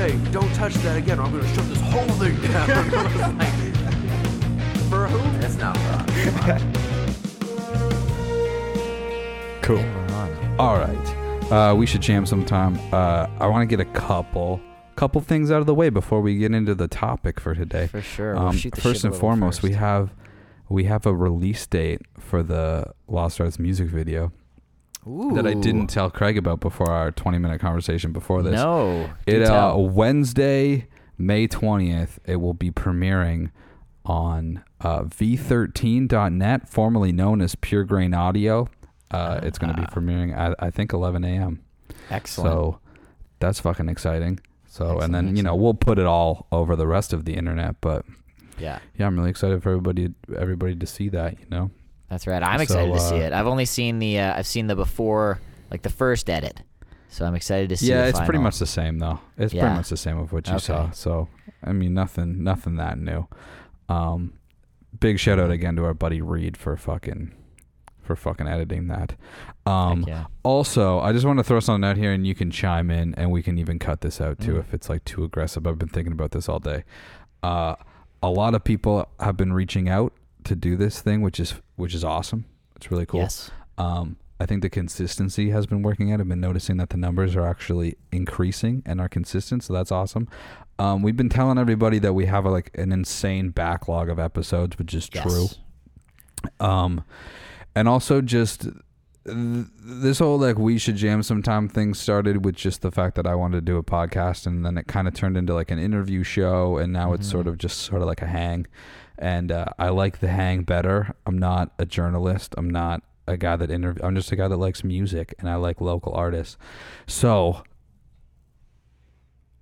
say, "Don't touch that again, or I'm going to shut this whole thing down." Like, For who? That's not wrong. Cool. And we're on. All right. Uh, we should jam sometime. Uh, I want to get a couple couple things out of the way before we get into the topic for today. For sure. We'll Um, shoot the first and little foremost, we have we have a release date for the Lost Arts music video that I didn't tell Craig about before our 20 minute conversation before this. No. It uh. Wednesday, May 20th, it will be premiering on uh, v13.net, formerly known as Pure Grain Audio. Uh, it's going to be Ah. premiering at I think 11 a.m. Excellent. So that's fucking exciting. So Excellent, and then you know we'll put it all over the rest of the internet, but yeah, yeah, I'm really excited for everybody everybody to see that. You know, that's right. I'm So, excited to see uh, it. I've only seen the uh, I've seen the before, like the first edit. So I'm excited to see. yeah, it's pretty much the same though. It's Yeah. pretty much the same of what you saw. So I mean, nothing nothing that new. Um, big shout out again to our buddy Reed for fucking for fucking editing that. Um, yeah. Also, I just want to throw something out here, and you can chime in, and we can even cut this out too Mm. if it's like too aggressive. I've been thinking about this all day. Uh, a lot of people have been reaching out to do this thing, which is which is awesome. It's really cool. Yes. Um, I think the consistency has been working out. I've been noticing that the numbers are actually increasing and are consistent, so that's awesome. Um, we've been telling everybody that we have a, like an insane backlog of episodes, which is true. Yes. Um, and also just th- this whole like we should jam sometime thing started with just the fact that I wanted to do a podcast, and then it kind of turned into like an interview show, and now it's sort Mhm. of just sort of like a hang. And uh, I like the hang better. I'm not a journalist. I'm not a guy that interview. I'm just a guy that likes music, and I like local artists. So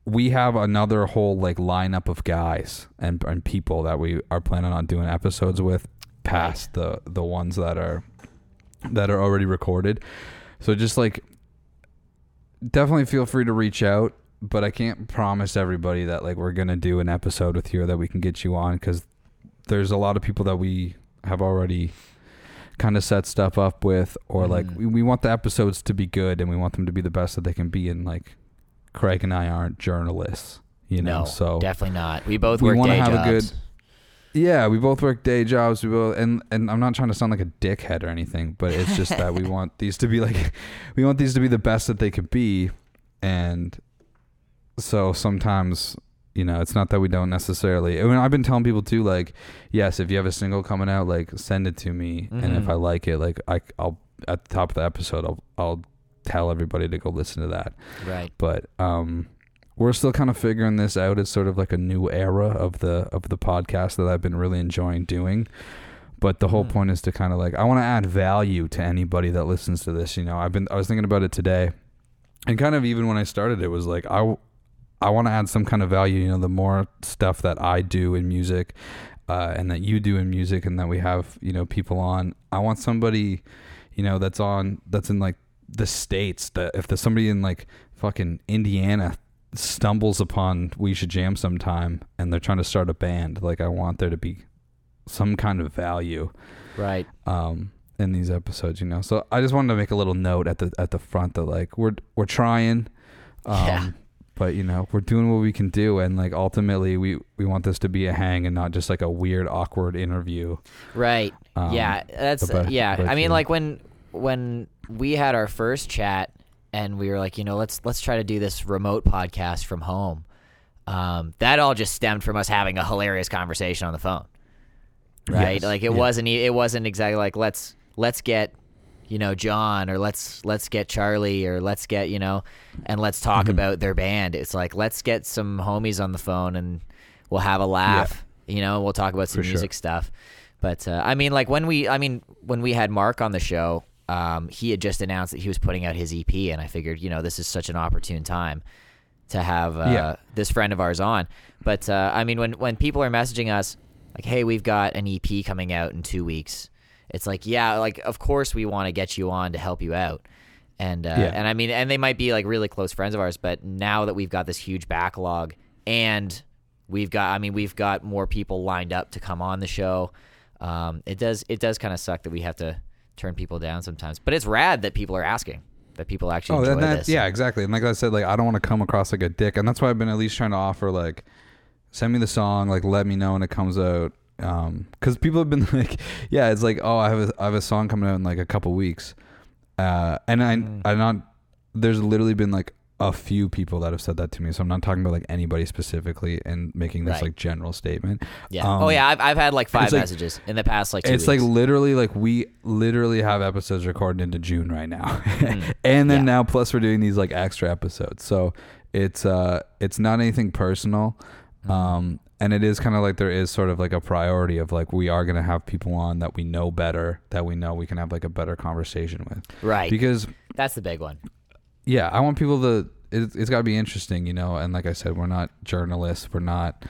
we have another whole like lineup of guys and, and people that we are planning on doing episodes with past the the ones that are that are already recorded so just like definitely feel free to reach out but i can't promise everybody that like we're gonna do an episode with you or that we can get you on because there's a lot of people that we have already kind of set stuff up with or like Mhm. we, we want the episodes to be good and we want them to be the best that they can be and like craig and i aren't journalists you know no, so definitely not. We both we wanna day have a good- yeah, we both work day jobs. We both, and and I'm not trying to sound like a dickhead or anything, but it's just that we want these to be like, we want these to be the best that they could be, and so sometimes you know it's not that we don't necessarily. I mean, I've been telling people too, like, yes, if you have a single coming out, like send it to me, and if Mhm. I like it, like I I'll at the top of the episode, I'll I'll tell everybody to go listen to that Right. but um we're still kind of figuring this out it's sort of like a new era of the of the podcast that I've been really enjoying doing but the whole Mm. point is to kind of like I want to add value to anybody that listens to this you know I've been I was thinking about it today and kind of even when I started it was like I I want to add some kind of value you know the more stuff that I do in music uh, and that you do in music and that we have you know people on I want somebody you know that's on that's in like the states that if there's somebody in like fucking Indiana stumbles upon we should jam sometime and they're trying to start a band like I want there to be some kind of value Right. um in these episodes you know so I just wanted to make a little note at the at the front that like we're we're trying um Yeah. But you know we're doing what we can do and like ultimately we we want this to be a hang and not just like a weird awkward interview Right. um, yeah, that's about- yeah. about I mean, you. like when when we had our first chat, and we were like, you know, let's let's try to do this remote podcast from home. Um, that all just stemmed from us having a hilarious conversation on the phone, right? Yes, Like it yeah. wasn't it wasn't exactly like let's let's get you know John or let's let's get Charlie or let's get you know and let's talk Mhm. about their band. It's like let's get some homies on the phone and we'll have a laugh. You know, we'll talk about some For sure. music stuff. But uh, I mean, like when we, I mean, when we had Mark on the show, um, he had just announced that he was putting out his EP, and I figured, you know, this is such an opportune time to have uh, Yeah. this friend of ours on. But uh, I mean, when when people are messaging us like, "Hey, we've got an EP coming out in two weeks," it's like, yeah, like of course we want to get you on to help you out. And uh, Yeah. and I mean, and they might be like really close friends of ours, but now that we've got this huge backlog and we've got, I mean, we've got more people lined up to come on the show. Um, it does, it does kind of suck that we have to turn people down sometimes, but it's rad that people are asking. that people actually Oh, that, yeah, exactly. And like I said, like I don't want to come across like a dick, and that's why I've been at least trying to offer like, send me the song, like let me know when it comes out, um, because people have been like, yeah, it's like, oh, I have a I have a song coming out in like a couple weeks, uh, and I Mm. I not there's literally been like a few people that have said that to me, so I'm not talking about like anybody specifically and making this Right. like general statement. Yeah. Um, oh yeah, I've I've had like five it's like- messages in the past like two it's like literally like we literally have episodes recorded into June right now, and then Yeah. now plus we're doing these like extra episodes. So it's uh it's not anything personal, Mm-hmm. um and it is kind of like there is sort of like a priority of like we are gonna have people on that we know better that we know we can have like a better conversation with right. because That's the big one. yeah, I want people to. It, it's got to be interesting, you know. And like I said, we're not journalists. We're not,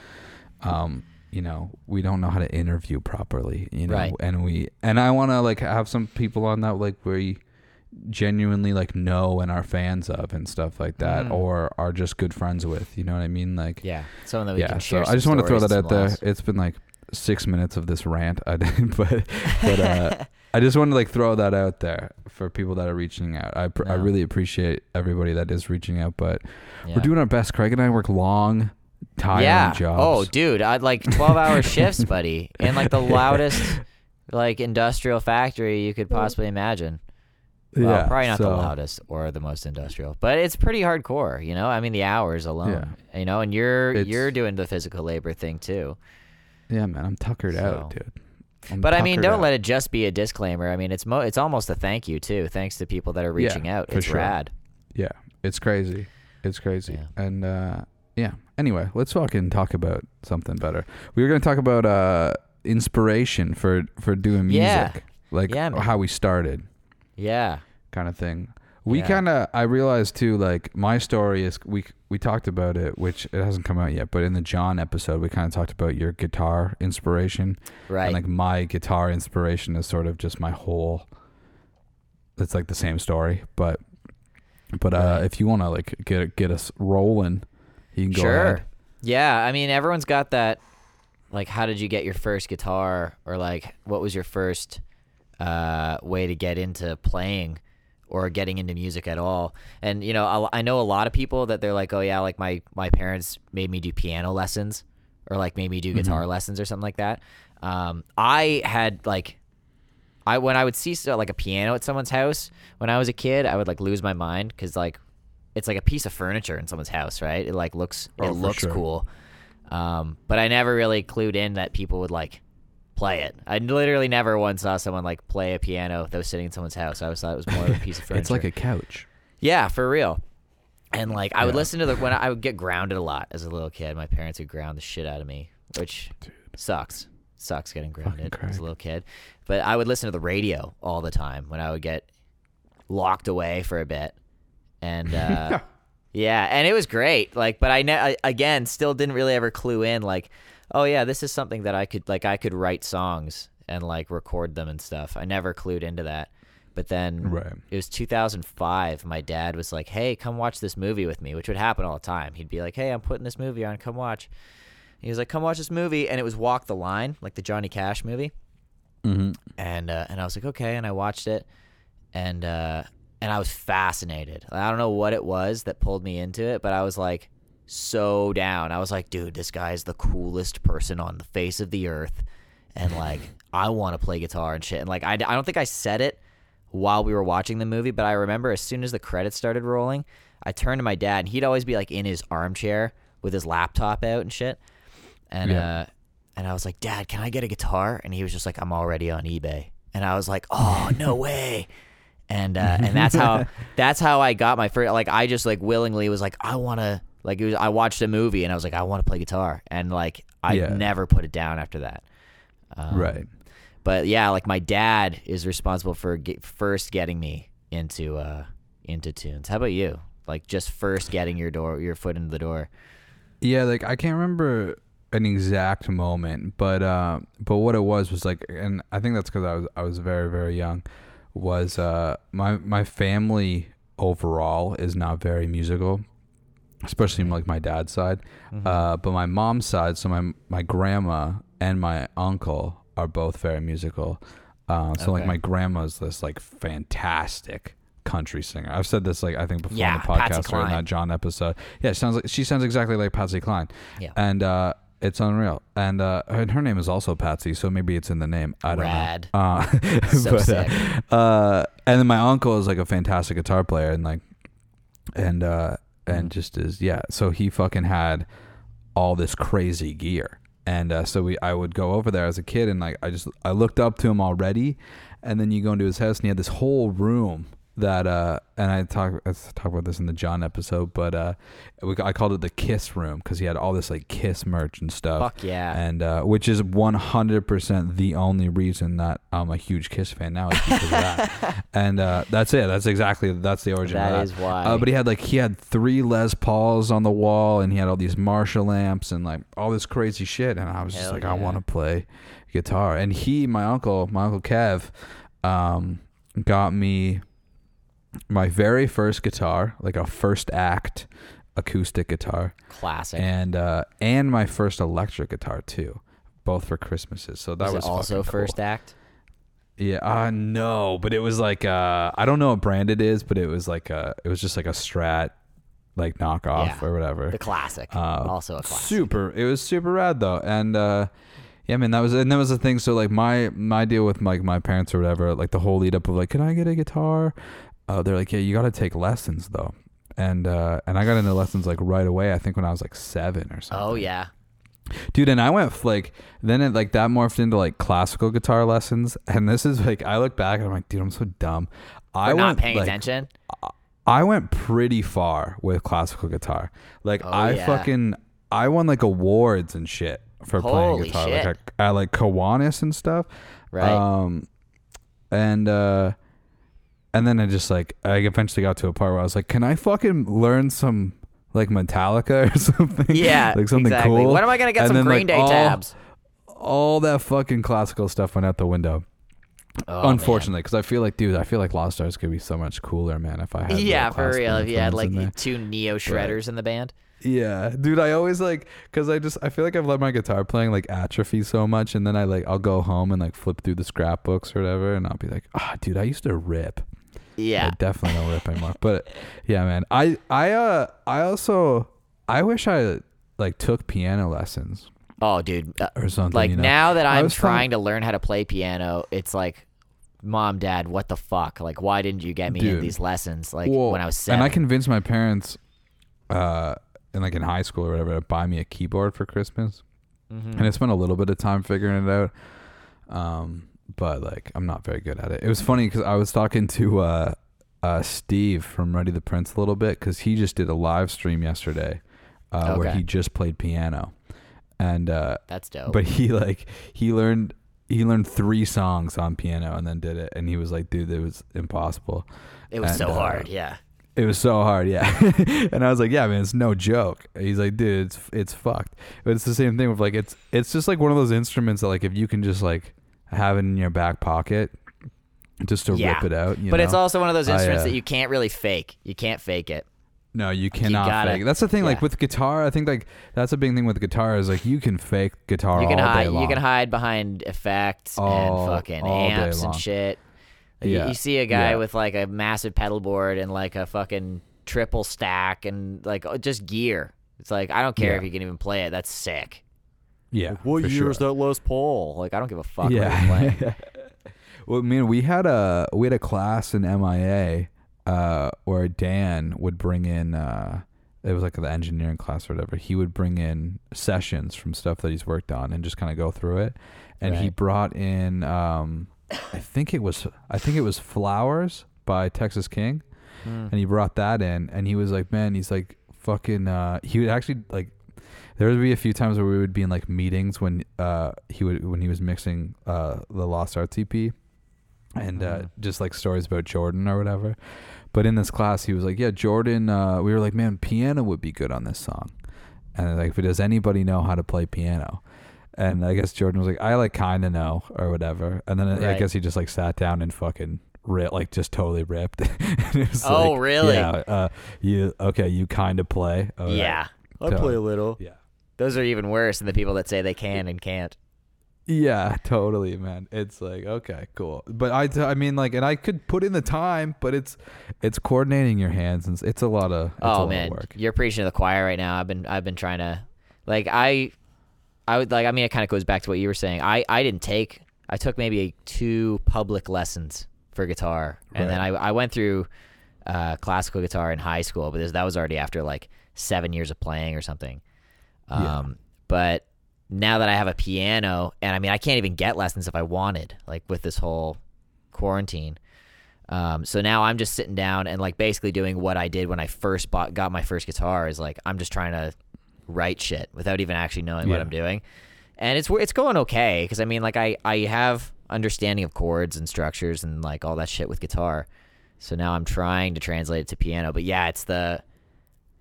um, you know, we don't know how to interview properly, you know. Right. And we and I want to like have some people on that like we genuinely like know and are fans of and stuff like that, Mm. or are just good friends with. You know what I mean? Like Yeah. Someone that we yeah. can So. I just want to throw that out there. It's been like six minutes of this rant, I did, but but uh, I just want to like throw that out there for people that are reaching out. I pr- I really appreciate everybody that is reaching out, but Yeah. we're doing our best. Craig and I work long, tiring yeah. jobs. Oh, dude, I'd like twelve hour shifts, buddy, in like the loudest like industrial factory you could possibly imagine. Well, yeah, probably not the loudest or the most industrial, but it's pretty hardcore. You know, I mean, the hours alone. You know, and you're It's- you're doing the physical labor thing too. Yeah, man, I'm tuckered out, dude. I'm But I mean, don't out. let it just be a disclaimer. I mean, it's mo- it's almost a thank you too. Thanks to people that are Yeah, reaching out. for It's sure. rad. Yeah, it's crazy. It's crazy. Yeah. And uh, yeah. Anyway, let's fucking talk about something better. We were gonna talk about uh, inspiration for for doing music, Yeah. like Yeah, how we started, Yeah. kind of thing. We Yeah. kind of I realized too, like my story is we we talked about it, which it hasn't come out yet, but in the John episode, we kind of talked about your guitar inspiration, Right. and like my guitar inspiration is sort of just my whole. It's like the same story, but but uh, Right. if you want to like get get us rolling, you can go sure. ahead. Yeah, I mean, everyone's got that. Like, how did you get your first guitar, or like, what was your first uh, way to get into playing or getting into music at all? And you know, I, I know a lot of people that they're like, oh yeah, like my my parents made me do piano lessons, or like made me do guitar lessons or something like that. Um, I had like I when I would see so, like a piano at someone's house when I was a kid, I would like lose my mind because like it's like a piece of furniture in someone's house, right? It like looks Oh, it looks sure. cool, um, but I never really clued in that people would like play it. I literally never once saw someone like play a piano that was sitting in someone's house. I always thought it was more of a piece of furniture. It's like a couch. Yeah, for real. And like I would Yeah. listen to the when I, I would get grounded a lot as a little kid. My parents would ground the shit out of me, which sucks. Sucks getting grounded as a little kid. But I would listen to the radio all the time when I would get locked away for a bit. And uh yeah, and it was great. Like but I, ne- I again still didn't really ever clue in like oh yeah, this is something that I could like I could write songs and like record them and stuff. I never clued into that. But then Right. it was 2005. My dad was like, "Hey, come watch this movie with me," which would happen all the time. He'd be like, "Hey, I'm putting this movie on. Come watch." He was like, "Come watch this movie," and it was Walk the Line, like the Johnny Cash movie. Mm-hmm. And uh, and I was like, "Okay," and I watched it, and uh, and I was fascinated. I don't know what it was that pulled me into it, but I was like so down. I was like, "Dude, this guy is the coolest person on the face of the earth," and like, I want to play guitar and shit. And like, I, I don't think I said it while we were watching the movie, but I remember as soon as the credits started rolling, I turned to my dad, and he'd always be like in his armchair with his laptop out and shit. And Yeah. uh, and I was like, Dad, can I get a guitar? And he was just like, I'm already on eBay. And I was like, Oh no way. And uh, and that's how that's how I got my first. Like I just like willingly was like, I want to. Like it was, I watched a movie and I was like, I want to play guitar, and like I Yeah. never put it down after that. Um, right. but yeah, like my dad is responsible for get, first getting me into uh into tunes. How about you? Like just first getting your door your foot into the door. Yeah, like I can't remember an exact moment, but uh, but what it was was like, and I think that's because I was I was very very young. Was uh, my my family overall is not very musical, especially like my dad's side. Mm-hmm. Uh, but my mom's side, so my my grandma and my uncle are both very musical. Uh, so like Okay. my grandma's this like fantastic country singer. I've said this like I think before Yeah, on the podcast or in that John episode. Yeah, sounds like she sounds exactly like Patsy Cline. Yeah. and uh, it's unreal. And uh, and her name is also Patsy, so maybe it's in the name. I don't Rad. know. Uh, So but, sick. Uh, uh, and then my uncle is like a fantastic guitar player, and like, and uh. And just is yeah. So he fucking had all this crazy gear, and uh, so we I would go over there as a kid, and like I just I looked up to him already, and then you go into his house, and he had this whole room that uh and I talk I talk about this in the John episode, but uh we, I called it the Kiss room because he had all this like Kiss merch and stuff. Fuck yeah. And uh, which is one hundred percent the only reason that I'm a huge Kiss fan now is because of that. And uh, that's it. That's exactly that's the origin. That of that is why. Uh, but he had like he had three Les Pauls on the wall, and he had all these Marshall amps and like all this crazy shit. And I was just Hell like, I want to play guitar. And he, my uncle, my uncle Kev, um, got me my very first guitar, like a first act acoustic guitar, Classic. and uh, and my first electric guitar too, both for Christmases. So that was, was, also fucking cool. first act? Yeah, uh no, but it was like uh I don't know what brand it is, but it was like uh it was just like a Strat like knockoff Yeah. or whatever. The classic. Uh, also a classic. Super. It was super rad though. And uh yeah, man, that was and that was the thing. So like my my deal with like my parents or whatever, like the whole lead up of like, can I get a guitar? Uh, they're like, yeah, you got to take lessons though. And uh and I got into lessons like right away. I think when I was like seven or something Oh yeah. dude and i went like then it like that morphed into like classical guitar lessons and this is like i look back and i'm like dude i'm so dumb i We're not paying like, attention. i went pretty far with classical guitar like Oh, i yeah. fucking i won like awards and shit for playing guitar shit. like I, at like Kiwanis and stuff Right. um and uh and then I just like I eventually got to a part where I was like, "Can I fucking learn some like Metallica or something? yeah. like something exactly. cool." When am I gonna get And some then, Green like, Day all- tabs? all that fucking classical stuff went out the window. Oh, unfortunately, because I feel like, dude, I feel like Lost Arts could be so much cooler, man. If I had Yeah, for real. If you had like influence in there. two neo shredders in the band. yeah, dude, I always like because I just I feel like I've let my guitar playing like atrophy so much, and then I like I'll go home and like flip through the scrapbooks or whatever, and I'll be like, ah, dude, I used to rip. Yeah. I definitely don't rip anymore. But yeah, man, I I uh I also I wish I like took piano lessons Oh, dude. Uh, or something. like you know? now that I'm trying- to learn how to play piano, it's like, mom, dad, what the fuck? Like, why didn't you get me in these lessons? Like Well, when I was seven. And I convinced my parents, uh, in like in high school or whatever, to buy me a keyboard for Christmas. Mhm. And I spent a little bit of time figuring it out. Um, but like I'm not very good at it. It was funny because I was talking to uh, uh, Steve from Ready the Prince a little bit because he just did a live stream yesterday, uh, where he just played piano, and uh, That's dope. but he like he learned he learned three songs on piano and then did it, and he was like, dude, it was impossible. it was and, so uh, hard. Yeah. It was so hard, yeah. and I was like, yeah, man, it's no joke. He's like, dude, it's it's fucked. But it's the same thing with like it's it's just like one of those instruments that like if you can just like have it in your back pocket just to Yeah. rip it out. You But it's also one of those I, instruments uh, that you can't really fake. You can't fake it. no, you cannot gotta- fake. That's the thing. Like with guitar, I think like that's a big thing with guitar is like you can fake guitar You can all hide. day long. You can hide behind effects All- and fucking amps and shit. Like, you- Yeah. You, see a guy Yeah. with like a massive pedal board and like a fucking triple stack and like just gear. It's like I don't care Yeah. if you can even play it. That's sick. Yeah, What for year sure. is that Les Paul? Like I don't give a fuck what you're Yeah. playing. well, man, we had a we had a class in MIA uh, where Dan would bring in. Uh, it was like the engineering class or whatever. He would bring in sessions from stuff that he's worked on and just kind of go through it. And he brought in, um, I think it was, I think it was Flowers by Texas King, Hmm. and he brought that in. And he was like, man, he's like fucking. Uh, he would actually like. There would be a few times where we would be in like meetings when uh he would when he was mixing uh the Lost Arts EP, and uh, Mhm. just like stories about Jordan or whatever. But in this class, he was like, "Yeah, Jordan." Uh, we were like, "Man, piano would be good on this song." And like, does anybody know how to play piano? And I guess Jordan was like, "I like kind of know or whatever." And then I guess he just like sat down and fucking rip, like just totally ripped. And it was Oh, like, really? Yeah. Uh, you okay? You kind of play. All right. Yeah. I play a little. Yeah. Those are even worse than the people that say they can and can't. Yeah, totally, man. It's like okay, cool. But I, t- I mean, like, and I could put in the time, but it's, it's coordinating your hands, and it's- a lot of, it's a lot oh of man, work. you're preaching to the choir right now. I've been I've been trying to like I I would like I mean it kind of goes back to what you were saying. I I didn't take I took maybe two public lessons for guitar, and then I I went through uh, classical guitar in high school, but this, that was already after like seven years of playing or something. Um, but now that I have a piano, and I mean I can't even get lessons if I wanted, like with this whole quarantine. Um, so now I'm just sitting down and like basically doing what I did when I first bought got my first guitar is like I'm just trying to write shit without even actually knowing what I'm doing, and it's it's going okay because I mean like I I have understanding of chords and structures and like all that shit with guitar, so now I'm trying to translate it to piano. But yeah, it's the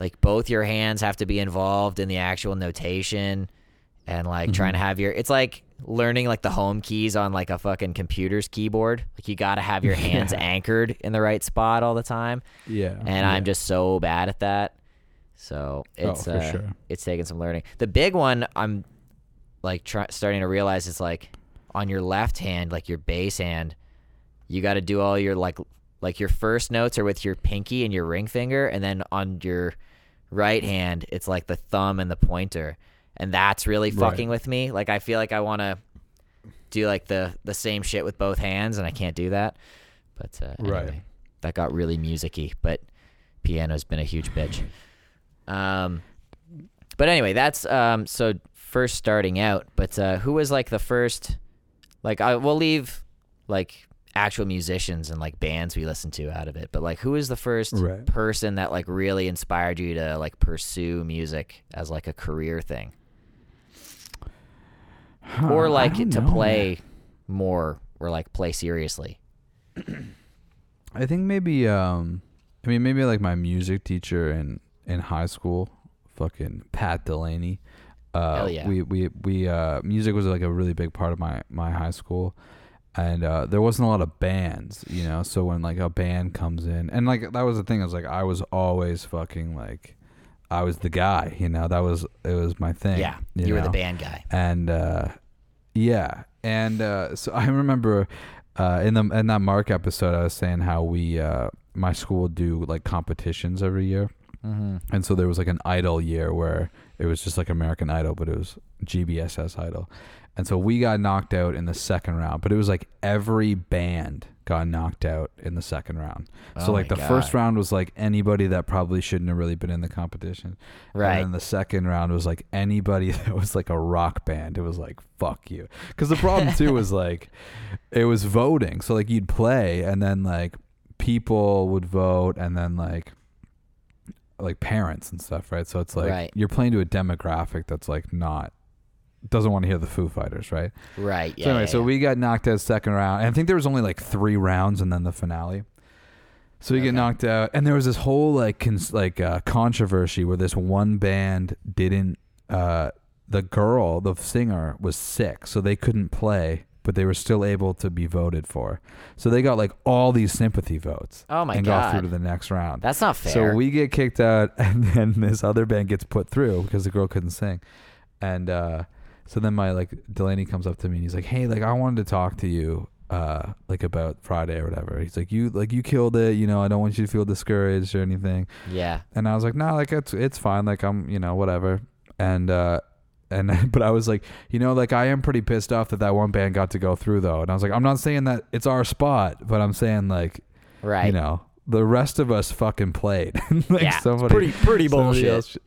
like both your hands have to be involved in the actual notation and like trying to have your it's like learning like the home keys on like a fucking computer's keyboard. Like you got to have your hands anchored in the right spot all the time. Yeah, and i'm just so bad at that. So it's for uh, sure. it's taking some learning. The big one i'm like try- starting to realize is like on your left hand like your bass hand you got to do all your like like your first notes are with your pinky and your ring finger and then on your right hand it's like the thumb and the pointer and that's really Right. fucking with me like i feel like i want to do like the the same shit with both hands and i can't do that but uh, Right. that got really musicy but piano's been a huge bitch um but anyway that's um so first starting out but uh who was like the first like i will leave like actual musicians and like bands we listen to out of it but like who was the first Right. person that like really inspired you to like pursue music as like a career thing Huh, or like to know, play man. more or like play seriously I think maybe um I mean maybe like my music teacher in in high school, fucking Pat Delaney. Uh Hell yeah. we we we uh music was like a really big part of my my high school. And uh there wasn't a lot of bands, you know, so when like a band comes in and like that was the thing, I was like I was always fucking like I was the guy, you know, that was it was my thing. yeah you, were the band guy. And uh, yeah, and uh, so I remember uh, in the in that Mark episode, I was saying how we uh, my school would do like competitions every year, mm-hmm. and so there was like an Idol year where it was just like American Idol, but it was GBSS Idol, and so we got knocked out in the second round, but it was like every band got knocked out in the second round. so Oh like my the first round was like anybody that probably shouldn't have really been in the competition. Right. And then the second round was like anybody that was like a rock band. It was like fuck you. Because the problem too was like it was voting. So like you'd play and then like people would vote and then like like parents and stuff, right? So it's like Right. you're playing to a demographic that's like not doesn't want to hear the Foo Fighters, right? right yeah so anyway, yeah, so yeah. we got knocked out second round, and I think there was only like three rounds, and then the finale. So we Okay. get knocked out, and there was this whole like cons- like uh, controversy where this one band didn't. Uh, the girl, the singer, was sick, so they couldn't play, but they were still able to be voted for. So they got like all these sympathy votes. Oh my god. and got through to the next round. that's not fair So we get kicked out, and then this other band gets put through because the girl couldn't sing. And uh, so then my like Delaney comes up to me and he's like, "Hey, like I wanted to talk to you, uh, like about Friday or whatever." He's like, "You like you killed it, you know. I don't want you to feel discouraged or anything." yeah And I was like, "No, like it's it's fine. Like I'm, you know, whatever." And uh, and but I was like, you know, like I am pretty pissed off that that one band got to go through though. And I was like, I'm not saying that it's our spot, but I'm saying like right you know, the rest of us fucking played. like Yeah, somebody, pretty- pretty bullshit. else-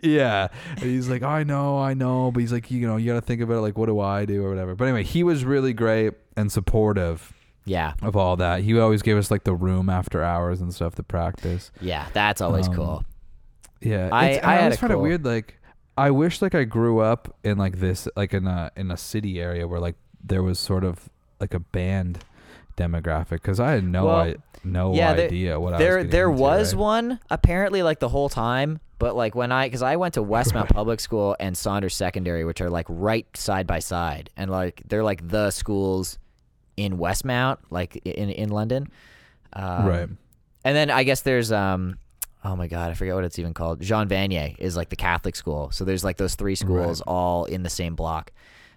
yeah, and he's like, I know, I know, but he's like, you know, you got to think about it. Like, what do I do or whatever. But anyway, he was really great and supportive yeah of all that. He always gave us like the room after hours and stuff to practice. yeah that's always Um, cool Yeah, I- it's- I had always find cool- it weird. Like, I wish like I grew up in like this, like in a in a city area where like there was sort of like a band demographic because I had no Well, I, no yeah, there- idea what I there was there into, was right? one apparently like the whole time but like when i because i went to westmount public school and saunders secondary which are like right side by side and like they're like the schools in westmount like in in london um, Right. and then i guess there's um oh my god i forget what it's even called jean vanier is like the catholic school so there's like those three schools all in the same block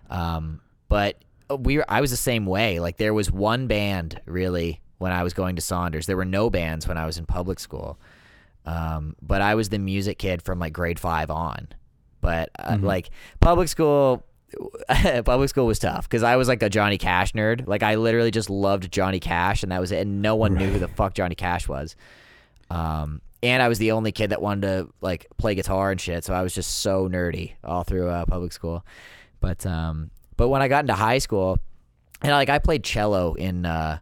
um but we were, I was the same way. Like there was one band really when I was going to Saunders. There were no bands when I was in public school. Um, but I was the music kid from like grade five on. But uh, like public school, public school was tough because I was like a Johnny Cash nerd. Like I literally just loved Johnny Cash, and that was it. And no one knew who the fuck Johnny Cash was. Um, and I was the only kid that wanted to like play guitar and shit. So I was just so nerdy all through uh, public school. But um, but when I got into high school, and like I played cello in uh,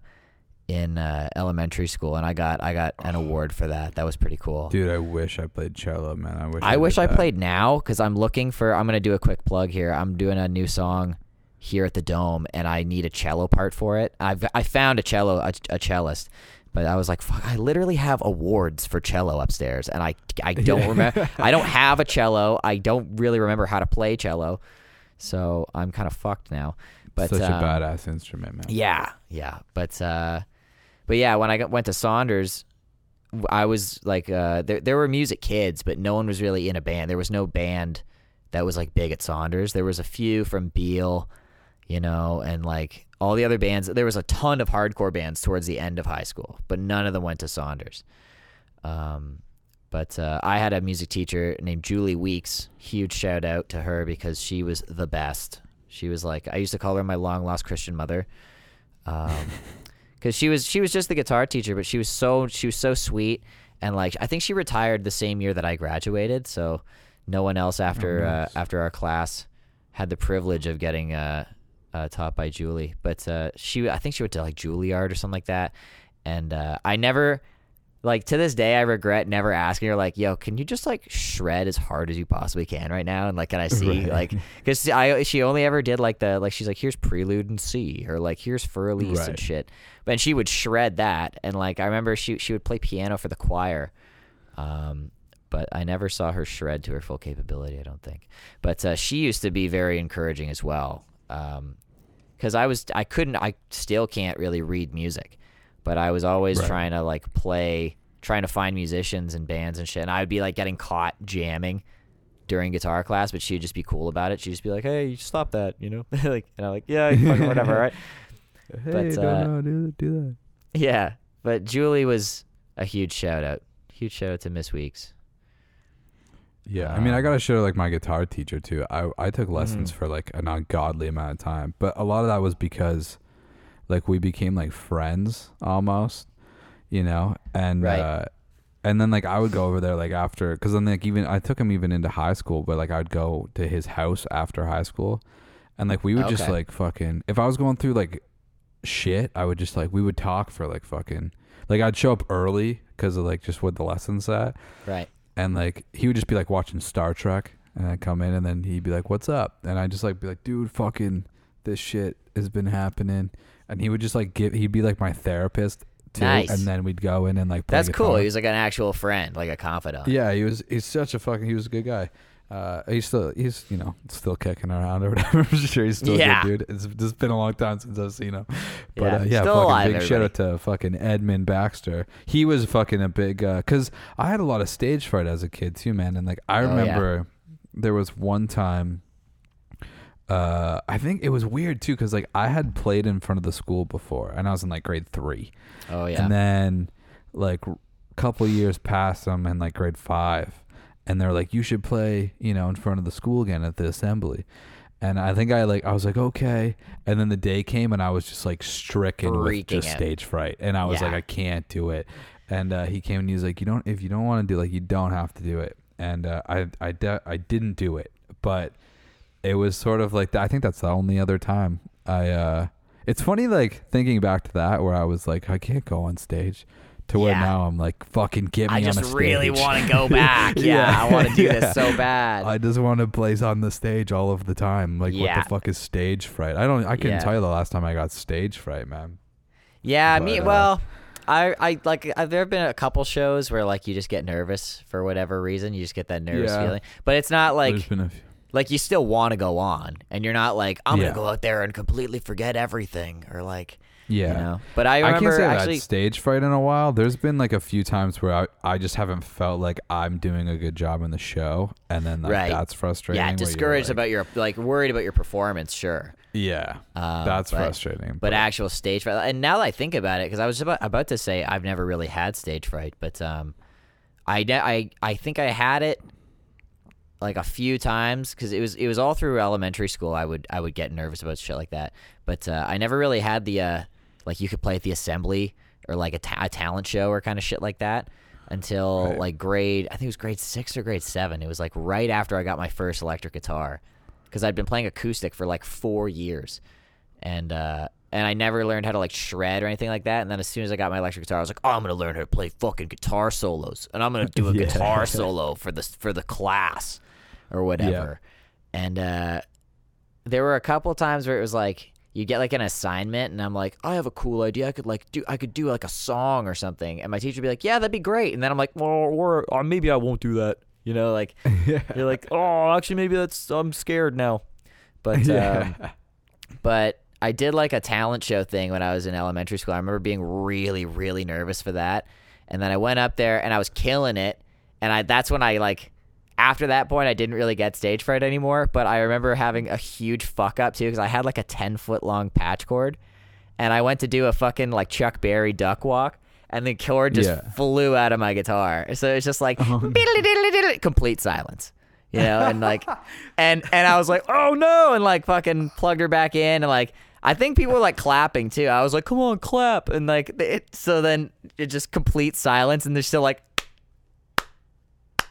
in uh, elementary school, and I got I got an award for that. That was pretty cool. Dude, I wish I played cello, man. I wish. I wish I that. played now because I'm looking for. I'm gonna do a quick plug here. I'm doing a new song here at the Dome, and I need a cello part for it. I've I found a cello a, a cellist, but I was like, fuck, I literally have awards for cello upstairs, and I I don't remember. I don't have a cello. I don't really remember how to play cello, so I'm kind of fucked now. But Such um, a badass instrument, man. yeah, yeah, but uh, but yeah, when I got, went to Saunders, I was like, uh, there there were music kids, but no one was really in a band. There was no band that was like big at Saunders. There was a few from Beal, you know, and like all the other bands. There was a ton of hardcore bands towards the end of high school, but none of them went to Saunders. Um, but uh, I had a music teacher named Julie Weeks. Huge shout out to her because she was the best. She was like I used to call her my long lost Christian mother, because she was she was just the guitar teacher, but she was so she was so sweet and like I think she retired the same year that I graduated, so no one else after nice. uh, after our class had the privilege of getting uh, uh, taught by Julie. But uh, she I think she went to like Juilliard or something like that, and uh, I never like to this day I regret never asking her like, "Yo, can you just like shred as hard as you possibly can right now?" And like, can I see Right. like because I she only ever did like the like she's like here's prelude and C or like here's Fur Elise and shit, but she would shred that and like I remember she she would play piano for the choir, um, but I never saw her shred to her full capability. I don't think, but uh, she used to be very encouraging as well. Um, because I was I couldn't I still can't really read music, but I was always Right. trying to like play, trying to find musicians and bands and shit. And I would be like getting caught jamming during guitar class, but she'd just be cool about it. She'd just be like, "Hey, you stop that," you know, like and I'm like, "Yeah, whatever, right?" Hey, But, don't uh, know, do, do that. Yeah, but Julie was a huge shout out, huge shout out to Miss Weeks. Yeah, I mean, I Um, gotta show like my guitar teacher too. I I took lessons Mhm. for like an ungodly amount of time, but a lot of that was because like we became like friends almost, you know, and Right. uh, and then like I would go over there like after, because then like even I took him even into high school, but like I'd go to his house after high school, and like we would just like fucking if I was going through like shit, I would just like we would talk for like fucking like I'd show up early because of like just what the lessons said Right. and like he would just be like watching Star Trek, and I'd come in, and then he'd be like, "What's up?" And I'd just like be like, "Dude, fucking this shit has been happening," and he would just like give, he'd be like my therapist too, Nice. and then we'd go in and like That's cool. He was like an actual friend, like a confidant. yeah, he was. He's such a fucking. He was a good guy. Uh, he's still he's you know still kicking around or whatever. I'm sure he's still Yeah. good dude. It's just been a long time since I've seen him. But Yeah, uh, yeah, fucking alive, big shout out to fucking Edmund Baxter. He was fucking a big because I had a lot of stage fright as a kid too, man. And like I Oh, yeah. remember there was one time. Uh, I think it was weird too because like I had played in front of the school before, and I was in like grade three. Oh yeah. And then like a couple years passed, I'm in like grade five, and they're like, you should play, you know, in front of the school again at the assembly. And I think I like I was like okay, and then the day came and I was just like stricken with just stage fright, and I was like I can't do it. And uh, he came and he was like, you don't if you don't want to do like you don't have to do it. And uh, I I de- I didn't do it, but it was sort of like. I think that's the only other time I. uh It's funny, like thinking back to that, where I was like, I can't go on stage, to where Yeah. now I'm like, fucking get me I on a stage. I just really want to go back. Yeah, Yeah, I want to do yeah. this so bad. I just want to blaze on the stage all of the time. Like, what the fuck is stage fright? I don't. I couldn't tell you the last time I got stage fright, man. yeah, me. uh, Well, I, I like. I, there have been a couple shows where like you just get nervous for whatever reason. You just get that nervous Yeah. feeling, but it's not like There's been a few. like you still want to go on, and you're not like I'm Yeah. gonna go out there and completely forget everything, or like Yeah. You know? But I I can't say I've actually. had stage fright in a while. There's been like a few times where I, I just haven't felt like I'm doing a good job in the show, and then like, Right. that's frustrating. yeah, discouraged like- about your like worried about your performance. Sure. Yeah, Uh, that's but- frustrating. But but, actual stage fright, and now that I think about it, because I was about, about to say I've never really had stage fright, but um, I I I think I had it like a few times because it was it was all through elementary school. I would I would get nervous about shit like that, but uh, I never really had the uh, like you could play at the assembly or like a, ta- a talent show or kind of shit like that until Right. like grade I think it was grade six or grade seven. It was like right after I got my first electric guitar because I'd been playing acoustic for like four years, and uh, and I never learned how to like shred or anything like that. And then as soon as I got my electric guitar, I was like, oh, I'm gonna learn how to play fucking guitar solos, and I'm gonna do a Yeah. guitar solo for the for the class or whatever. And uh, there were a couple times where it was like you get like an assignment, and I'm like, I have a cool idea. I could like do I could do like a song or something, and my teacher would be like, Yeah, that'd be great. And then I'm like, Well, or, or maybe I won't do that. You know, like you're like, oh, actually, maybe that's I'm scared now. But Yeah. um, but I did like a talent show thing when I was in elementary school. I remember being really, really nervous for that. And then I went up there and I was killing it. And I that's when I like after that point I didn't really get stage fright anymore. But I remember having a huge fuck up too because I had like a ten foot long patch cord, and I went to do a fucking like Chuck Berry duck walk. And the cord just Yeah. flew out of my guitar. So it's just like oh, diddle-diddle-diddle, complete silence you know, and like, and and I was like, oh no, and like fucking plugged her back in, and like, I think people were like clapping too. I was like, come on, clap, and like, it, so then it just complete silence, and they're still like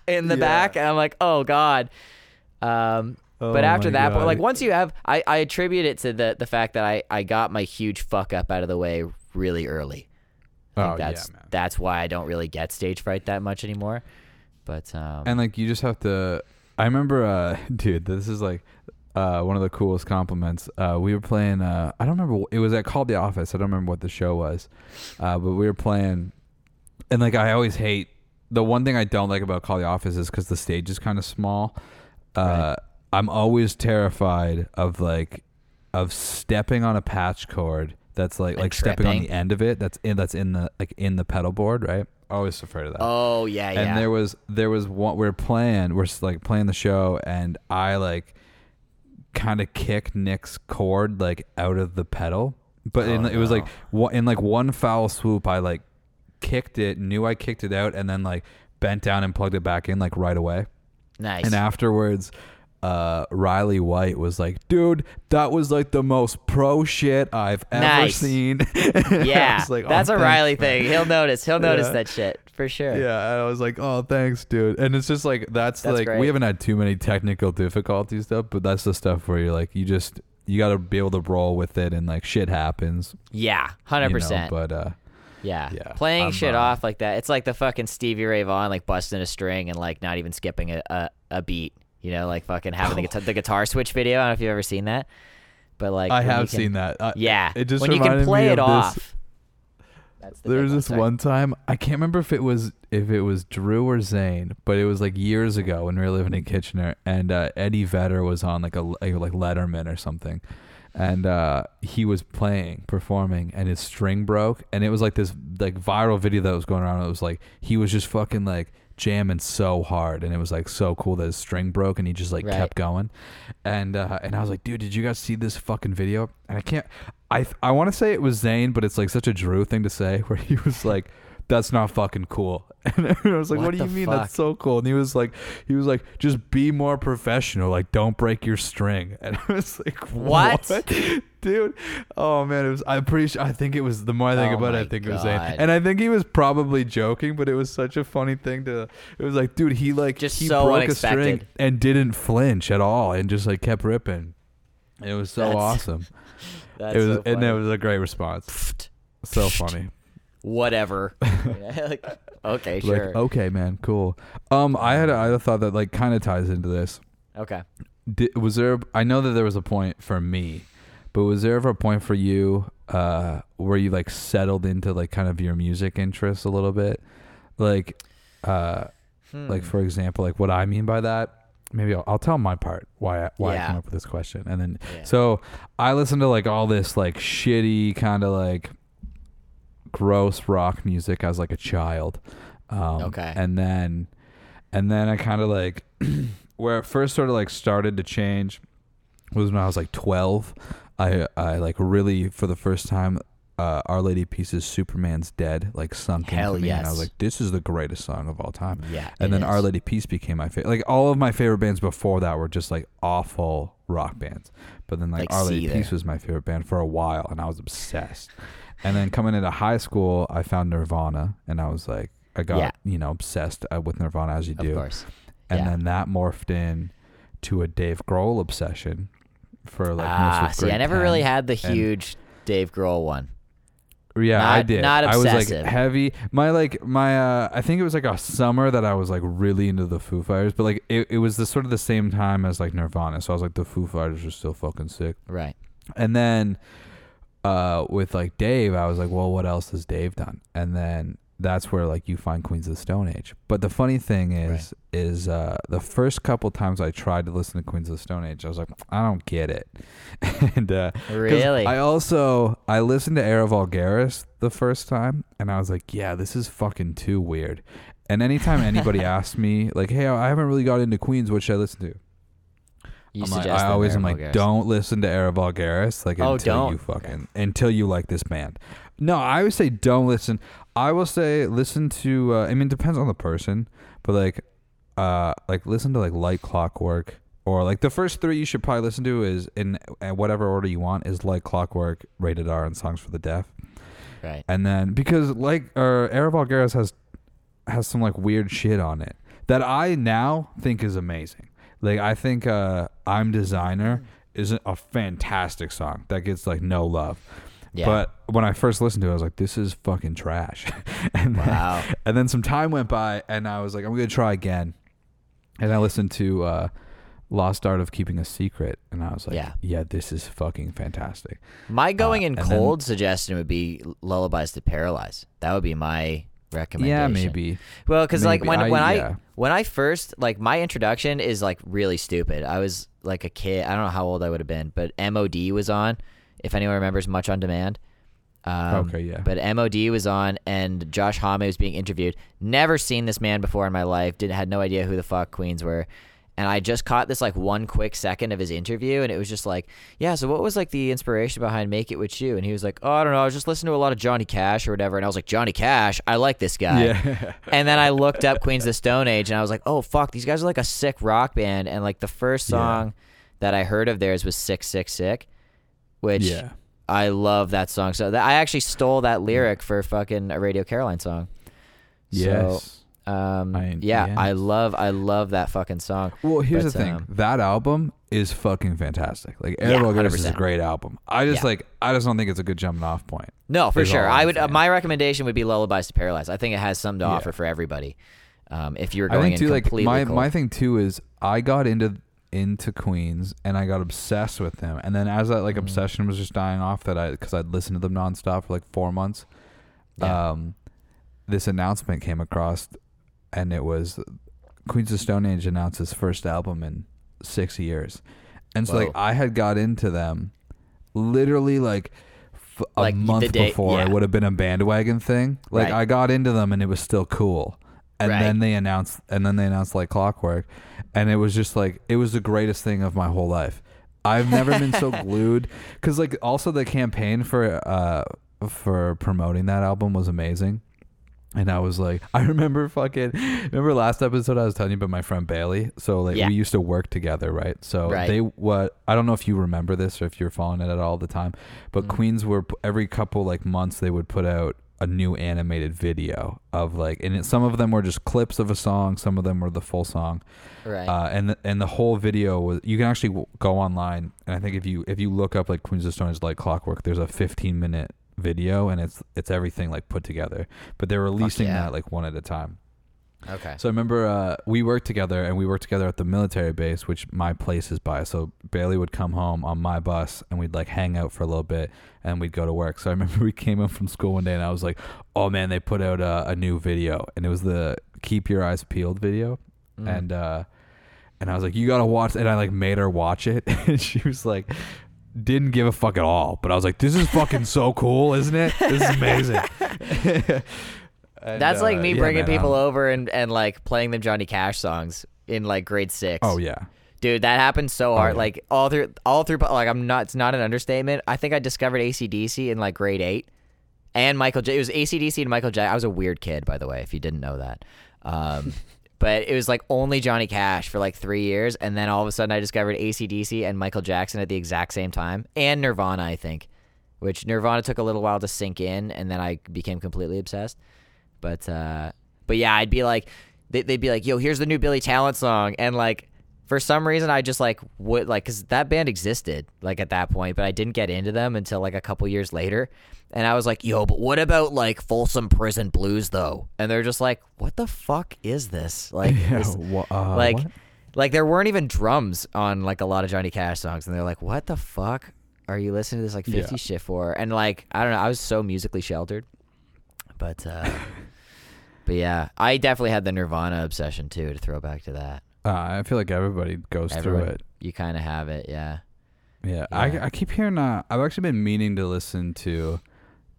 in the Yeah. back, and I'm like, oh god. Um, but Oh after my that, point, like once you have, I, I attribute it to the the fact that I I got my huge fuck up out of the way really early. I Oh, that's yeah, man. that's why I don't really get stage fright that much anymore. But um, and like you just have to i remember uh dude this is like uh one of the coolest compliments uh we were playing uh i don't remember it was at Call the Office i don't remember what the show was uh but we were playing and like i always hate the one thing i don't like about call the office is because the stage is kind of small uh Right. i'm always terrified of like of stepping on a patch cord that's like And like stepping on the end of it that's in that's in the like in the pedal board right always afraid of that oh yeah, yeah. and there was there was one we are playing we're like playing the show and i like kind of kicked nick's cord like out of the pedal but in, Oh, it was like no. in like one foul swoop i like kicked it knew i kicked it out and then like bent down and plugged it back in like right away nice. and afterwards uh riley white was like dude that was like the most pro shit i've ever Nice. seen yeah, like, "Oh, that's a thanks, Riley man." thing. He'll notice. He'll notice Yeah. that shit for sure. Yeah, and I was like, "Oh, thanks, dude." And it's just like that's, That's like great. we haven't had too many technical difficulties stuff, but that's the stuff where you're like, you just you got to be able to roll with it, and like shit happens. Yeah, hundred you know, percent. But uh, Yeah, yeah, playing I'm, shit uh, off like that. It's like the fucking Stevie Ray Vaughan like busting a string and like not even skipping a a, a beat. You know, like fucking having the, guitar, the guitar switch video. I don't know if you've ever seen that, but like I have can- seen that. Uh, Yeah, it just when you can play it of off. This, the there was this Sorry. one time I can't remember if it was if it was Drew or Zane, but it was like years ago when we were living in Kitchener, and uh, Eddie Vedder was on like a like Letterman or something, and uh, he was playing performing, and his string broke, and it was like this like viral video that was going around. It was like he was just fucking like jamming so hard, and it was like so cool that his string broke, and he just like Right. kept going, and uh, and I was like, dude, did you guys see this fucking video? And I can't. I I want to say it was Zane, but it's like such a Drew thing to say, where he was like, "That's not fucking cool," and I was like, What "What, do you mean? fuck? That's so cool?" And he was like, "He was like, just be more professional. Like, don't break your string." And I was like, What? "What, dude?" Oh man, it was. I'm pretty sure. I think it was. The more I think Oh about it, I think it was Zane, and I think he was probably joking, but it was such a funny thing to. It was like, dude, he like Just he so broke unexpected. a string and didn't flinch at all, and just like kept ripping. It was so That's- awesome. That's it was, so and it was a great response. So funny. Whatever. Yeah, like, okay, sure. Like, okay, man, cool. Um, I had a, I had a thought that like kind of ties into this. okay. Did, was there? I know that there was a point for me, but was there ever a point for you uh, where you like settled into like kind of your music interests a little bit, like, uh, Hmm. like for example, like what I mean by that maybe I'll, I'll tell my part why I, why I came up with this question, and then Yeah. so I listened to like all this like shitty kind of like gross rock music as like a child. Um, Okay. and then and then I kind of like where it first sort of like started to change was when I was like 12. I I like really for the first time uh, Our Lady Peace's Superman's Dead like sunk Hell into me and I was like this is the greatest song of all time. Yeah, And then is. Our Lady Peace became my favorite. Like all of my favorite bands before that were just like awful rock bands. But then like, Like Our Lady. Peace was my favorite band for a while and I was obsessed. And then coming into high school, I found Nirvana and I was like I got, Yeah. you know, obsessed uh, with Nirvana as you Of do course. and Yeah. then that morphed in to a Dave Grohl obsession for like ah, most of see, I never 10. really had the and- huge Dave Grohl one. Yeah, I did. not I was like obsessive. heavy. My like my uh I think it was like a summer that I was like really into the Foo Fighters, but like it, it was the sort of the same time as like Nirvana. So I was like the Foo Fighters are still fucking sick. Right. And then uh with like Dave, I was like, well, what else has Dave done? And then that's where like you find Queens of the Stone Age. But the funny thing is is uh the first couple times I tried to listen to Queens of the Stone Age, I was like, I don't get it. and uh Really? I also I listened to Era Vulgaris the first time and I was like, yeah, this is fucking too weird. And anytime anybody asks me like, "Hey, I haven't really got into Queens, what should I listen to?" Like, I always Era am like, Vulgaris. don't listen to Era Vulgaris like Oh, until don't. you fucking until you like this band. No, I would say don't listen. I will say listen to. Uh, I mean, it depends on the person, but like, uh, like listen to like Light Clockwork or like the first three you should probably listen to is in uh, whatever order you want is Like Clockwork, Rated R, and Songs for the Deaf, Right. and then because like uh, Era Vulgaris has has some like weird shit on it that I now think is amazing. Like I think uh I'm Designer is a fantastic song that gets like no love. Yeah. But when I first listened to it, I was like, "This is fucking trash." and Wow. Then, and then some time went by, and I was like, "I'm gonna try again." And I listened to uh, "Lost Art of Keeping a Secret," and I was like, Yeah. "Yeah, this is fucking fantastic." My going in Uh, then- cold suggestion would be lullabies to paralyze. That would be my recommendation. Yeah, maybe. Well, because like when I- when I yeah. when I first like my introduction is like really stupid. I was like a kid. I don't know how old I would have been, but MOD was on. If anyone remembers, Much on Demand. Um, Okay, yeah. But MOD was on, and Josh Homme was being interviewed. Never seen this man before in my life. Didn't had no idea who the fuck Queens were. And I just caught this like one quick second of his interview, and it was just like, yeah. So what was like the inspiration behind "Make It Wit Chu"? And he was like, oh, I don't know. I was just listening to a lot of Johnny Cash or whatever, and I was like, Johnny Cash, I like this guy. Yeah. and then I looked up Queens of the Stone Age, and I was like, oh fuck, these guys are like a sick rock band. And like the first Yeah. song that I heard of theirs was "Sick, Sick, Sick," which Yeah. I love that song. So that, I actually stole that lyric for fucking a Radio Caroline song. Yes. So, um, I- yeah, yeah. I love, I love that fucking song. Well, here's But, the thing. um, that album is fucking fantastic. Like Yeah, Era Vulgaris is a great album. I just Yeah. like I just don't think it's a good jumping off point. No, for sure. I would. Uh, my recommendation would be "Lullabies to Paralyze." I think it has something to Yeah. offer for everybody. Um, if you're going I think in too like my cold. my thing too is I got into into Queens and I got obsessed with them. And then as that Mm. like obsession was just dying off that I cuz I'd listened to them nonstop for like 4 months. Yeah. Um this announcement came across and it was Queens of Stone Age announced his first album in 6 years. And so Whoa. like I had got into them literally like f- a Like, month day- before it would have been a bandwagon thing. Like Right. I got into them and it was still cool. And Right. then they announced and then they announced like clockwork and it was just like it was the greatest thing of my whole life. I've never been so glued cuz like also the campaign for uh for promoting that album was amazing. And I was like, I remember fucking, remember last episode I was telling you about my friend Bailey. So like Yeah. we used to work together, right? So Right. they what I don't know if you remember this or if you're following it at all the time, but Mm. Queens were every couple like months they would put out a new animated video of like, and it, some of them were just clips of a song, some of them were the full song, right. uh, and the, and the whole video was you can actually go online and I think if you if you look up like Queens of Stone Age like Clockwork, there's a 15 minute video and it's it's everything like put together, but they're releasing yeah. that like one at a time. Okay. So I remember uh, we worked together and we worked together at the military base, which my place is by. So Bailey would come home on my bus and we'd like hang out for a little bit and we'd go to work. So I remember we came home from school one day and I was like, oh man, they put out a, a new video and it was the Keep Your Eyes Peeled video. Mm. And, uh, and I was like, "You gotta watch," and I like made her watch it, and she was like, didn't give a fuck at all. But I was like, "This is fucking so cool, isn't it? This is amazing." And, That's like uh, me yeah, bringing man, people I'm- over and, and like playing them Johnny Cash songs in like grade six. Oh yeah, Dude, that happened so hard. yeah. Like all through, all through. Like I'm not. It's not an understatement. I think I discovered ACDC in like grade eight, and Michael. J- it was ACDC and Michael J. I was a weird kid, by the way, if you didn't know that. Um, but it was like only Johnny Cash for like three years, and then all of a sudden I discovered ACDC and Michael Jackson at the exact same time, and Nirvana, I think. Which Nirvana took a little while to sink in, and then I became completely obsessed. But uh, but yeah, I'd be like, they, they'd be like, "Yo, here's the new Billy Talent song," and like for some reason I just like would like because that band existed like at that point, but I didn't get into them until like a couple years later, and I was like, "Yo, but what about like Folsom Prison Blues though?" And they're just like, "What the fuck is this?" Like, yeah. this- wha- uh, like what? like there weren't even drums on like a lot of Johnny Cash songs, and they're like, "What the fuck are you listening to this like 50 Yeah. shit for?" And like I don't know, I was so musically sheltered, but uh, but yeah, I definitely had the Nirvana obsession too. To throw back to that, Uh, I feel like everybody goes Everyone- through it. you kind of have it, yeah. Yeah, Yeah. I, I keep hearing. Uh, I've actually been meaning to listen to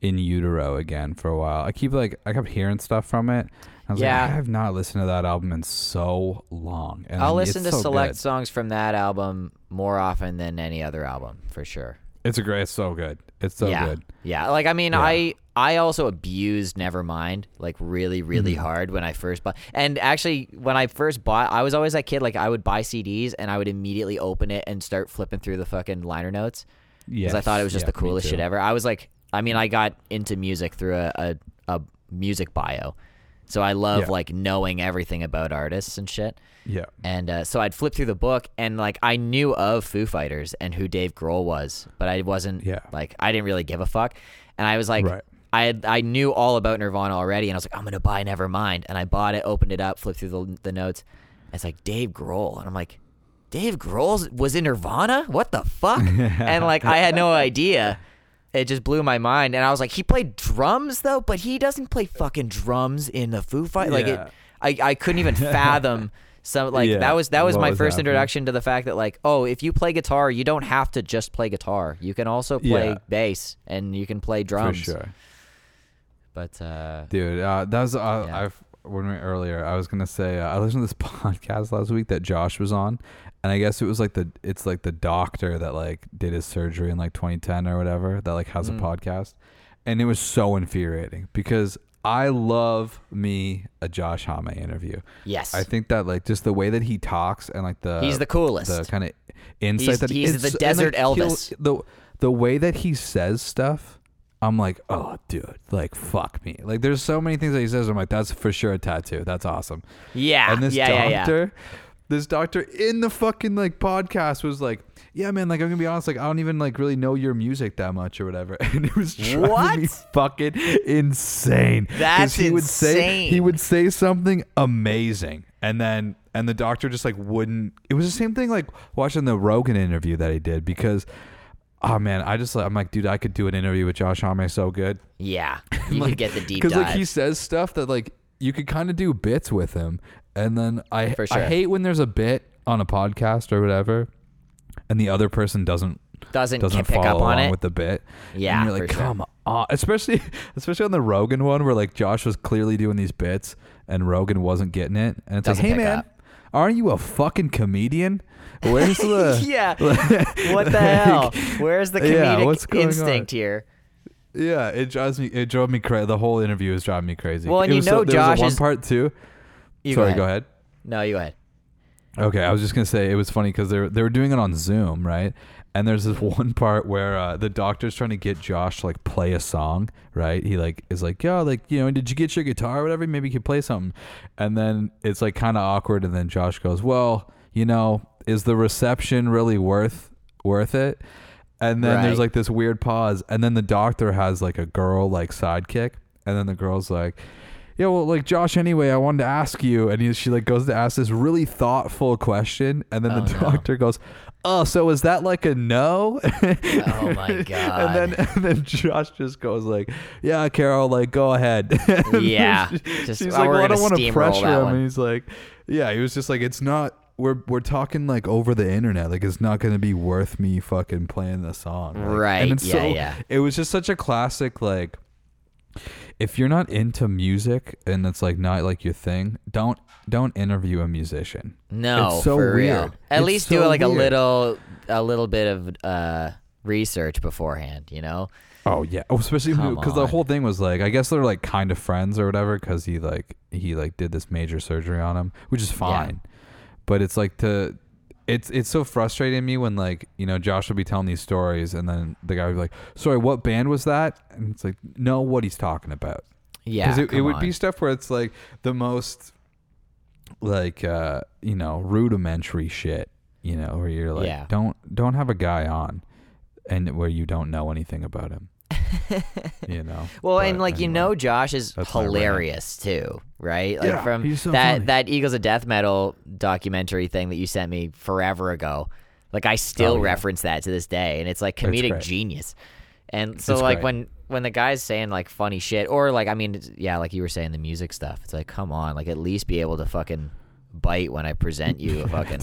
In Utero again for a while. I keep like I kept hearing stuff from it. I was Yeah. like, I have not listened to that album in so long. And I'll listen to so select good. songs from that album more often than any other album for sure. It's a great. It's so good. It's so yeah. good. Yeah, like I mean, Yeah. I I also abused Nevermind like really really Mm-hmm. hard when I first bought. And actually, when I first bought, I was always that kid. Like I would buy CDs and I would immediately open it and start flipping through the fucking liner notes because I thought it was just yeah, the coolest shit ever. I was like, I mean, I got into music through a a, a music bio, so I love Yeah. like knowing everything about artists and shit. Yeah, And uh, so I'd flip through the book, and like I knew of Foo Fighters and who Dave Grohl was, but I wasn't Yeah. like I didn't really give a fuck. And I was like, Right. I had, I knew all about Nirvana already, and I was like, I'm gonna buy Nevermind, and I bought it, opened it up, flipped through the, the notes. And it's like Dave Grohl, and I'm like, Dave Grohl was in Nirvana? What the fuck? and like I had no idea. It just blew my mind, and I was like, he played drums though, but he doesn't play fucking drums in the Foo Fight. Like it, I I couldn't even fathom. some like Yeah, that was that was my was first happening. introduction to the fact that like oh if you play guitar you don't have to just play guitar you can also play Yeah. bass and you can play for drums sure. But uh Dude, uh, that was uh, Yeah. I've when we earlier. I was gonna say uh, I listened to this podcast last week that Josh was on, and I guess it was like the it's like the doctor that like did his surgery in like 2010 or whatever that like has Mm. a podcast, and it was so infuriating because I love me a Josh Homme interview. yes I think that like just the way that he talks and like the he's the coolest the kind of insight He's- that he- he's the and, like, desert he'll- Elvis. The the way that he says stuff, I'm like, oh, dude, like fuck me. Like, there's so many things that he says. I'm like, that's for sure a tattoo. That's awesome. yeah and this yeah yeah yeah doctor, this doctor in the fucking like podcast was like, yeah, man, like I'm gonna be honest, like I don't even like really know your music that much or whatever, and it was driving me What? fucking insane. That's he would say he would say something amazing, and then and the doctor just like wouldn't. It was the same thing like watching the Rogan interview that he did because. Oh man, I just I'm like, dude, I could do an interview with Josh Homme so good yeah you like, could get the deep because like he says stuff that like you could kind of do bits with him, and then I sure. I hate when there's a bit on a podcast or whatever, and the other person doesn't doesn't, doesn't pick follow up on it with the bit. Yeah, and you're like, for sure. come on, especially especially on the Rogan one where like Josh was clearly doing these bits and Rogan wasn't getting it, and it's Doesn't like, hey man, up. aren't you a fucking comedian? Where's the yeah what the hell where's the Yeah, comedic what's going on? instinct here Yeah, it drives me. It drove me crazy. The whole interview is driving me crazy. Well, and It you so- know a Josh one is- part too. You Sorry, go ahead. ahead. no you go ahead Okay, I was just gonna say it was funny because they were they were doing it on Zoom, right? And there's this one part where uh, the doctor's trying to get Josh to like play a song, right? He like is like, yo, like you know, did you get your guitar or whatever? Maybe you could play something. And then it's like kind of awkward, and then Josh goes, well, you know, is the reception really worth worth it? And then there's like this weird pause, and then the doctor has like a girl like sidekick, and then the girl's like, yeah, well, like Josh, anyway, I wanted to ask you, and he, she like goes to ask this really thoughtful question, and then Oh, the no. doctor goes, "Oh, so is that like a no?" Oh, my And God. then and then Josh just goes like, "Yeah, Carol, like go ahead." Yeah. she- Just- she's oh, like, "Well, I don't want to pressure him," and he's like, "Yeah," he was just like, "It's not." We're we're talking like over the internet. Like it's not gonna be worth me fucking playing the song. Like, Right, And yeah, so yeah. it was just such a classic like if you're not into music and it's like not like your thing, don't don't interview a musician. No, It's so for real. weird. At It's least do so like a little, a little bit of uh, research beforehand. You know? Oh yeah, oh, especially because the whole thing was like, I guess they're like kind of friends or whatever, because he like he like did this major surgery on him, which is fine. But it's like to, it's it's so frustrating to me when like you know Josh will be telling these stories and then the guy would be like, sorry, what band was that? And it's like, know what he's talking about. Yeah. Because it, it would be stuff where it's like the most like uh you know rudimentary shit you know where you're like Yeah. don't don't have a guy on and where you don't know anything about him you know Well, and like you know, Josh is That's my rant. hilarious too, right? Like Yeah, from so that funny. that Eagles of Death Metal documentary thing that you sent me forever ago. Like I still Oh, yeah. reference that to this day, and it's like comedic great. genius. And so It's like great. when when the guy's saying like funny shit, or like I mean, yeah, like you were saying the music stuff. It's like come on, like at least be able to fucking bite when I present you a fucking.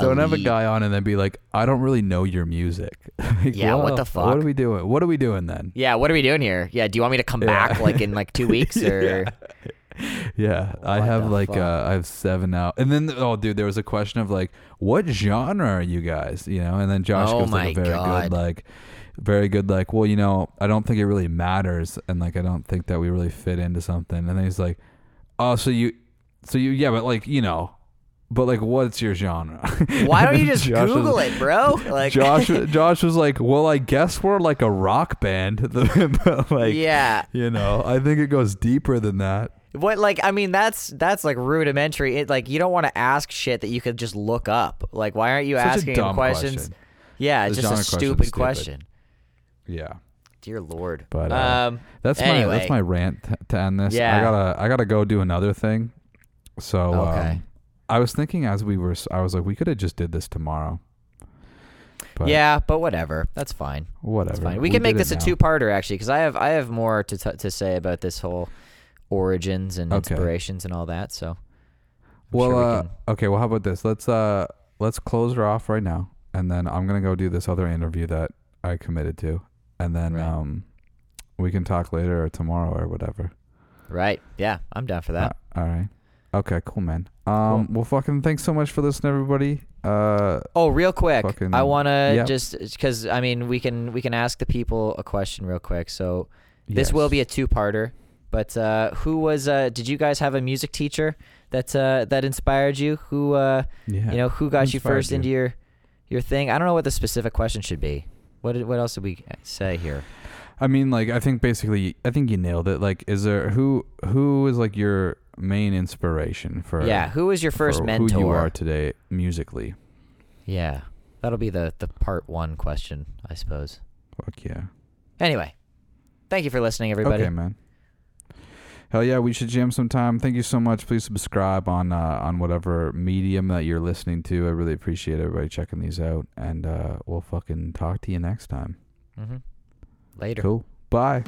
don't have a guy on and then be like i don't really know your music Like, Yeah, what well, the what are we doing what are we doing then Yeah, what are we doing here? Yeah, do you want me to come Yeah. back like in like two weeks or? Yeah, I have like uh, I have seven out, and then oh, dude, there was a question of like, what genre are you guys? You know, and then Josh Oh goes like a very God. good like, very good like, well, you know, I don't think it really matters, and like I don't think that we really fit into something, and then he's like, oh, so you, so you, yeah, but like you know, but like, what's your genre? Why don't you just Josh was- Google it, bro? Like Josh, Josh was like, well, I guess we're like a rock band, but like, yeah. you know, I think it goes deeper than that. What like I mean that's that's like rudimentary. It like you don't want to ask shit that you could just look up. Like why aren't you Such asking him questions? question. Yeah, it's The just a stupid stupid. question. Yeah. Dear Lord. But, uh, um That's Anyway. my that's my rant to end this. Yeah. I gotta I gotta go do another thing. So Okay. um, I was thinking as we were, I was like, we could have just did this tomorrow. But yeah, but whatever. That's fine. whatever. That's fine. We, can make this a two-parter actually cuz I have I have more to t- to say about this whole origins and Okay. inspirations and all that. So I'm Well, sure we uh, can- okay. Well, how about this? Let's uh let's close her off right now, and then I'm gonna go do this other interview that I committed to, and then Right. um we can talk later or tomorrow or whatever. right. Yeah, I'm down for that. Uh, all right. Okay. Cool, man. Um. Well, fucking thanks so much for listening, everybody. Uh. Oh, real quick, Fucking- I want to yeah. just because I mean we can we can ask the people a question real quick. So this will be a two-parter. But uh, who was? Uh, did you guys have a music teacher that uh, that inspired you? Who uh, Yeah. you know who got you first you? into your your thing? I don't know what the specific question should be. What did, what else did we say here? I mean, like, I think basically, I think you nailed it. Like, is there who who is like your main inspiration for yeah, who was your first for mentor? who you are today musically? Yeah, that'll be the the part one question, I suppose. Fuck yeah. Anyway, thank you for listening, everybody. Okay, man. Hell yeah, we should jam sometime. Thank you so much. Please subscribe on uh, on whatever medium that you're listening to. I really appreciate everybody checking these out, and uh, we'll fucking talk to you next time. Mm-hmm. Later. Cool. Bye.